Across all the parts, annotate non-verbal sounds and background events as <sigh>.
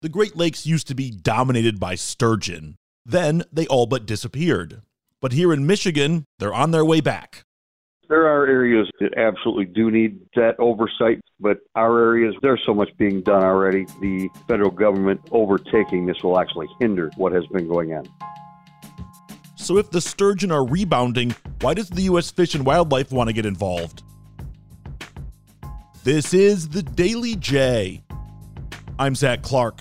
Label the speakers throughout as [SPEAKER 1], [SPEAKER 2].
[SPEAKER 1] The Great Lakes used to be dominated by sturgeon. Then they all but disappeared. But here in Michigan, they're on their way back.
[SPEAKER 2] There are areas that absolutely do need that oversight, but our areas, there's so much being done already. The federal government overtaking this will actually hinder what has been going on.
[SPEAKER 1] So if the sturgeon are rebounding, why does the U.S. Fish and Wildlife want to get involved? This is the Daily J. I'm Zach Clark.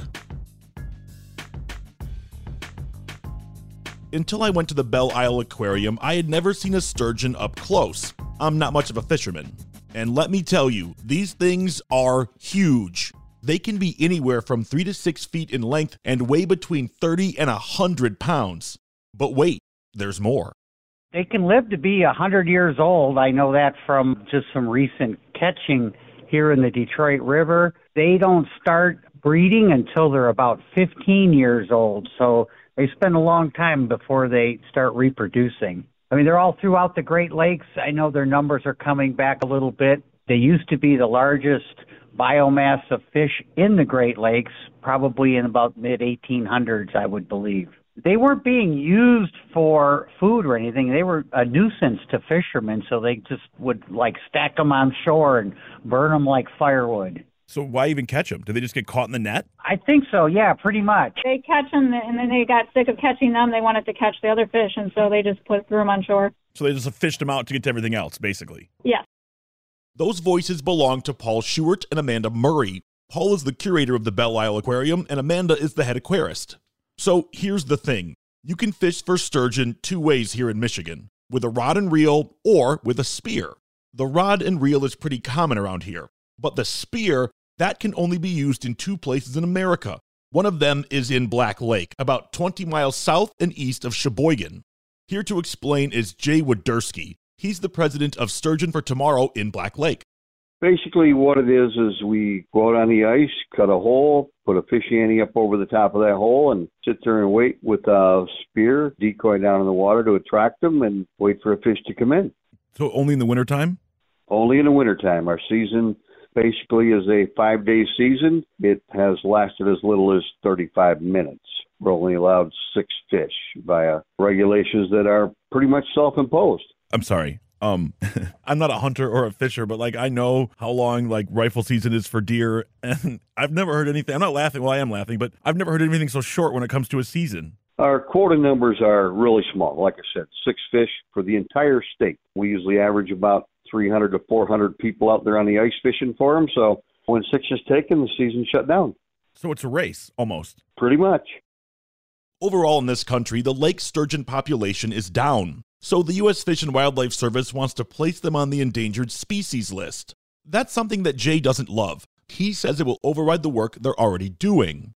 [SPEAKER 1] Until I went to the Belle Isle Aquarium, I had never seen a sturgeon up close. I'm not much of a fisherman. And let me tell you, these things are huge. They can be anywhere from 3 to 6 feet in length and weigh between 30 and 100 pounds. But wait, there's more.
[SPEAKER 3] They can live to be a 100 years old. I know that from just some recent catching here in the Detroit River. They don't start breeding until they're about 15 years old. So they spend a long time before they start reproducing. I mean, they're all throughout the Great Lakes. I know their numbers are coming back a little bit. They used to be the largest biomass of fish in the Great Lakes, probably in about mid 1800s, I would believe. They weren't being used for food or anything. They were a nuisance to fishermen, so they just would like stack them on shore and burn them like firewood.
[SPEAKER 1] So why even catch them? Do they just get caught in the net?
[SPEAKER 3] I think so. Yeah, pretty much.
[SPEAKER 4] They catch them, and then they got sick of catching them. They wanted to catch the other fish, and so they just put threw them on shore.
[SPEAKER 1] So they just fished them out to get to everything else, basically.
[SPEAKER 4] Yes.
[SPEAKER 1] Those voices belong to Paul Schubert and Amanda Murray. Paul is the curator of the Belle Isle Aquarium, and Amanda is the head aquarist. So here's the thing you can fish for sturgeon two ways here in Michigan with a rod and reel or with a spear. The rod and reel is pretty common around here, but the spear that can only be used in two places in America. One of them is in Black Lake, about 20 miles south and east of Cheboygan. Here to explain is Jay Woderski. He's the president of Sturgeon for Tomorrow in Black Lake.
[SPEAKER 2] Basically, what it is is we go out on the ice, cut a hole, put a fish shanty up over the top of that hole, and sit there and wait with a spear, decoy down in the water to attract them, and wait for a fish to come in.
[SPEAKER 1] So only in the wintertime?
[SPEAKER 2] Only in the wintertime. Our season basically is a five day season. It has lasted as little as 35 minutes. We're only allowed six fish via regulations that are pretty much self imposed.
[SPEAKER 1] I'm sorry. Um, <laughs> I'm not a hunter or a fisher, but like I know how long like rifle season is for deer, <laughs> and I've never heard anything. I'm not laughing. Well, I am laughing, but I've never heard anything so short when it comes to a season.
[SPEAKER 2] Our quota numbers are really small. Like I said, six fish for the entire state. We usually average about 300 to 400 people out there on the ice fishing for them. So when six is taken, the season shut down.
[SPEAKER 1] So it's a race almost.
[SPEAKER 2] Pretty much.
[SPEAKER 1] Overall, in this country, the lake sturgeon population is down. So the U.S. Fish and Wildlife Service wants to place them on the endangered species list. That's something that Jay doesn't love. He says it will override the work they're already doing.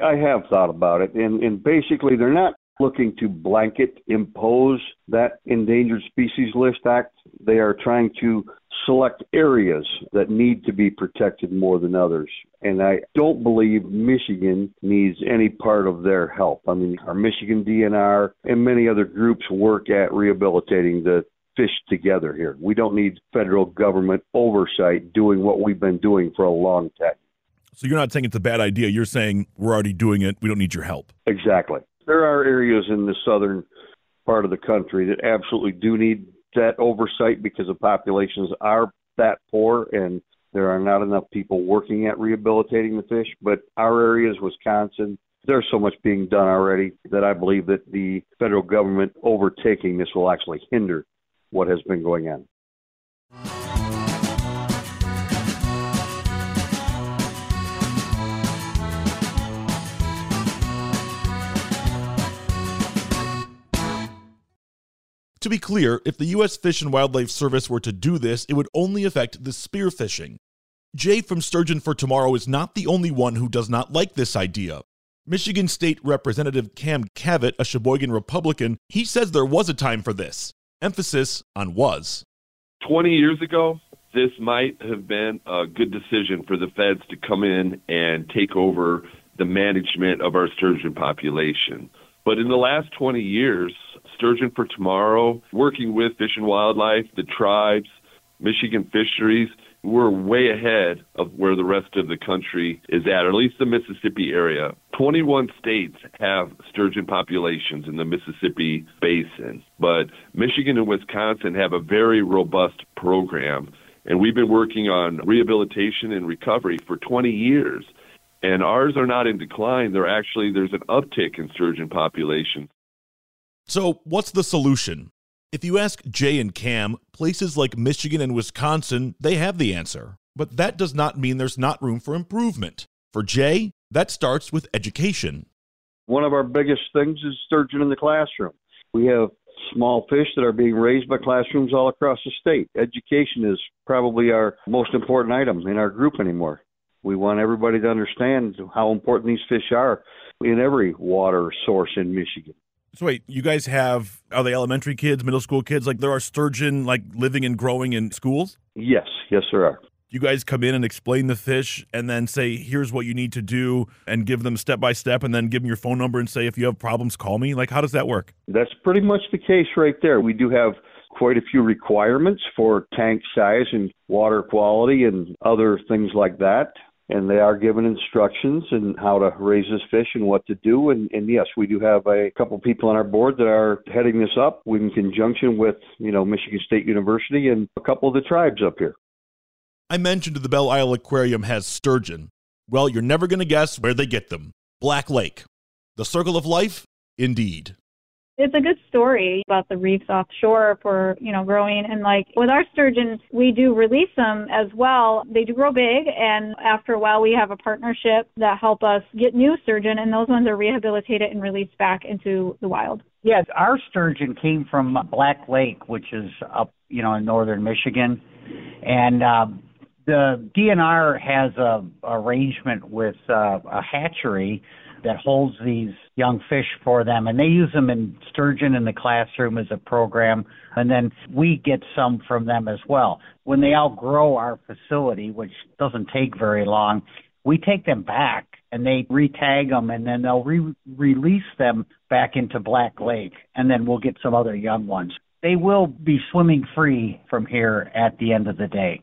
[SPEAKER 2] I have thought about it, and, and basically, they're not looking to blanket impose that Endangered Species List Act. They are trying to select areas that need to be protected more than others. And I don't believe Michigan needs any part of their help. I mean, our Michigan DNR and many other groups work at rehabilitating the fish together here. We don't need federal government oversight doing what we've been doing for a long time.
[SPEAKER 1] So you're not saying it's a bad idea. You're saying we're already doing it. We don't need your help.
[SPEAKER 2] Exactly. There are areas in the southern part of the country that absolutely do need that oversight because the populations are that poor and There are not enough people working at rehabilitating the fish, but our areas, Wisconsin, there's so much being done already that I believe that the federal government overtaking this will actually hinder what has been going on.
[SPEAKER 1] To be clear, if the U.S. Fish and Wildlife Service were to do this, it would only affect the spearfishing. Jay from Sturgeon for Tomorrow is not the only one who does not like this idea. Michigan State Representative Cam Cavitt, a Cheboygan Republican, he says there was a time for this. Emphasis on was.
[SPEAKER 5] 20 years ago, this might have been a good decision for the feds to come in and take over the management of our sturgeon population. But in the last 20 years, Sturgeon for Tomorrow, working with Fish and Wildlife, the tribes, Michigan Fisheries, we're way ahead of where the rest of the country is at, or at least the Mississippi area. 21 states have sturgeon populations in the Mississippi basin, but Michigan and Wisconsin have a very robust program. And we've been working on rehabilitation and recovery for 20 years. And ours are not in decline. They're actually, there's an uptick in sturgeon populations.
[SPEAKER 1] So, what's the solution? If you ask Jay and Cam, places like Michigan and Wisconsin, they have the answer. But that does not mean there's not room for improvement. For Jay, that starts with education.
[SPEAKER 2] One of our biggest things is sturgeon in the classroom. We have small fish that are being raised by classrooms all across the state. Education is probably our most important item in our group anymore. We want everybody to understand how important these fish are in every water source in Michigan.
[SPEAKER 1] So wait, you guys have are they elementary kids, middle school kids? Like there are sturgeon like living and growing in schools?
[SPEAKER 2] Yes, yes there are.
[SPEAKER 1] You guys come in and explain the fish and then say, here's what you need to do and give them step by step and then give them your phone number and say, if you have problems, call me. Like, how does that work?
[SPEAKER 2] That's pretty much the case right there. We do have quite a few requirements for tank size and water quality and other things like that and they are given instructions and how to raise this fish and what to do. And, and yes, we do have a couple people on our board that are heading this up in conjunction with, you know, Michigan State University and a couple of the tribes up here.
[SPEAKER 1] I mentioned the Belle Isle Aquarium has sturgeon. Well, you're never going to guess where they get them. Black Lake. The circle of life? Indeed
[SPEAKER 4] it's a good story about the reefs offshore for you know growing. And like with our sturgeon, we do release them as well. They do grow big and after a while we have a partnership that help us get new sturgeon and those ones are rehabilitated and released back into the wild.
[SPEAKER 3] Yes our sturgeon came from black lake which is up you know in northern michigan. And um the DNR has a arrangement with uh, a hatchery that holds these young fish for them, and they use them in sturgeon in the classroom as a program, and then we get some from them as well. When they outgrow our facility, which doesn't take very long, we take them back and they retag them, and then they'll re- release them back into Black Lake, and then we'll get some other young ones. They will be swimming free from here at the end of the day.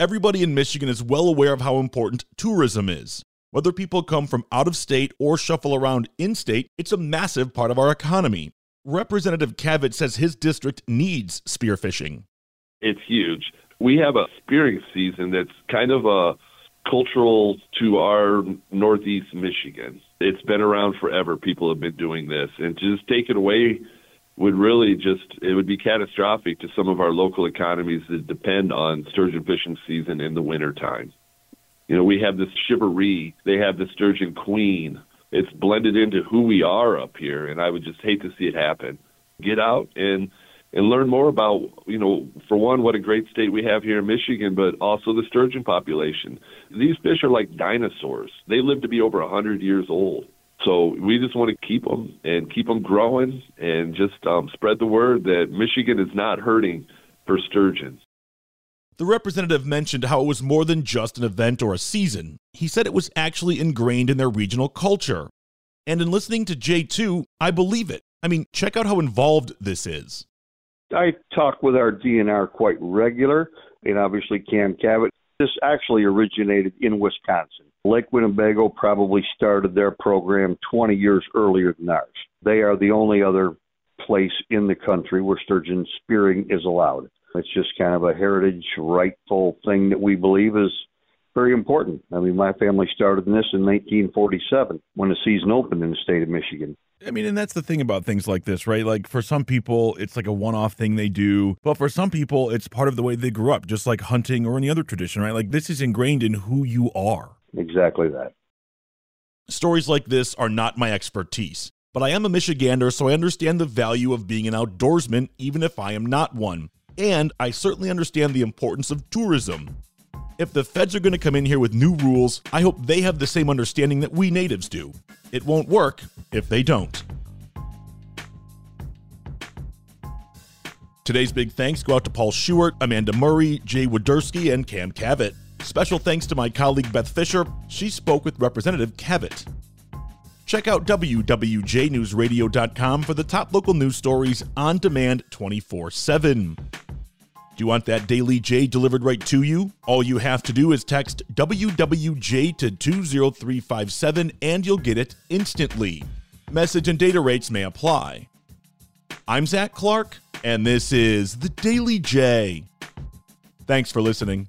[SPEAKER 1] Everybody in Michigan is well aware of how important tourism is. Whether people come from out of state or shuffle around in state, it's a massive part of our economy. Representative Cavitt says his district needs spearfishing.
[SPEAKER 5] It's huge. We have a spearing season that's kind of a cultural to our Northeast Michigan. It's been around forever. People have been doing this. And to just take it away would really just, it would be catastrophic to some of our local economies that depend on sturgeon fishing season in the wintertime. You know, we have this Shivaree, they have the sturgeon queen. It's blended into who we are up here, and I would just hate to see it happen. Get out and and learn more about, you know, for one, what a great state we have here in Michigan, but also the sturgeon population. These fish are like dinosaurs. They live to be over a 100 years old. So we just want to keep them and keep them growing and just um, spread the word that Michigan is not hurting for sturgeon.
[SPEAKER 1] The representative mentioned how it was more than just an event or a season. He said it was actually ingrained in their regional culture. And in listening to J2, I believe it. I mean, check out how involved this is.
[SPEAKER 2] I talk with our DNR quite regular, and obviously Cam Cavitt. This actually originated in Wisconsin. Lake Winnebago probably started their program 20 years earlier than ours. They are the only other place in the country where sturgeon spearing is allowed. It's just kind of a heritage, rightful thing that we believe is very important. I mean, my family started in this in 1947 when the season opened in the state of Michigan.
[SPEAKER 6] I mean, and that's the thing about things like this, right? Like for some people, it's like a one off thing they do. But for some people, it's part of the way they grew up, just like hunting or any other tradition, right? Like this is ingrained in who you are.
[SPEAKER 2] Exactly that.
[SPEAKER 1] Stories like this are not my expertise, but I am a Michigander, so I understand the value of being an outdoorsman, even if I am not one. And I certainly understand the importance of tourism. If the feds are going to come in here with new rules, I hope they have the same understanding that we natives do. It won't work if they don't. Today's big thanks go out to Paul Shewart, Amanda Murray, Jay Woderski, and Cam Cavitt. Special thanks to my colleague Beth Fisher. She spoke with Representative Cavitt. Check out WWJNewsRadio.com for the top local news stories on demand 24 7. Do you want that Daily J delivered right to you? All you have to do is text WWJ to 20357 and you'll get it instantly. Message and data rates may apply. I'm Zach Clark, and this is the Daily J. Thanks for listening.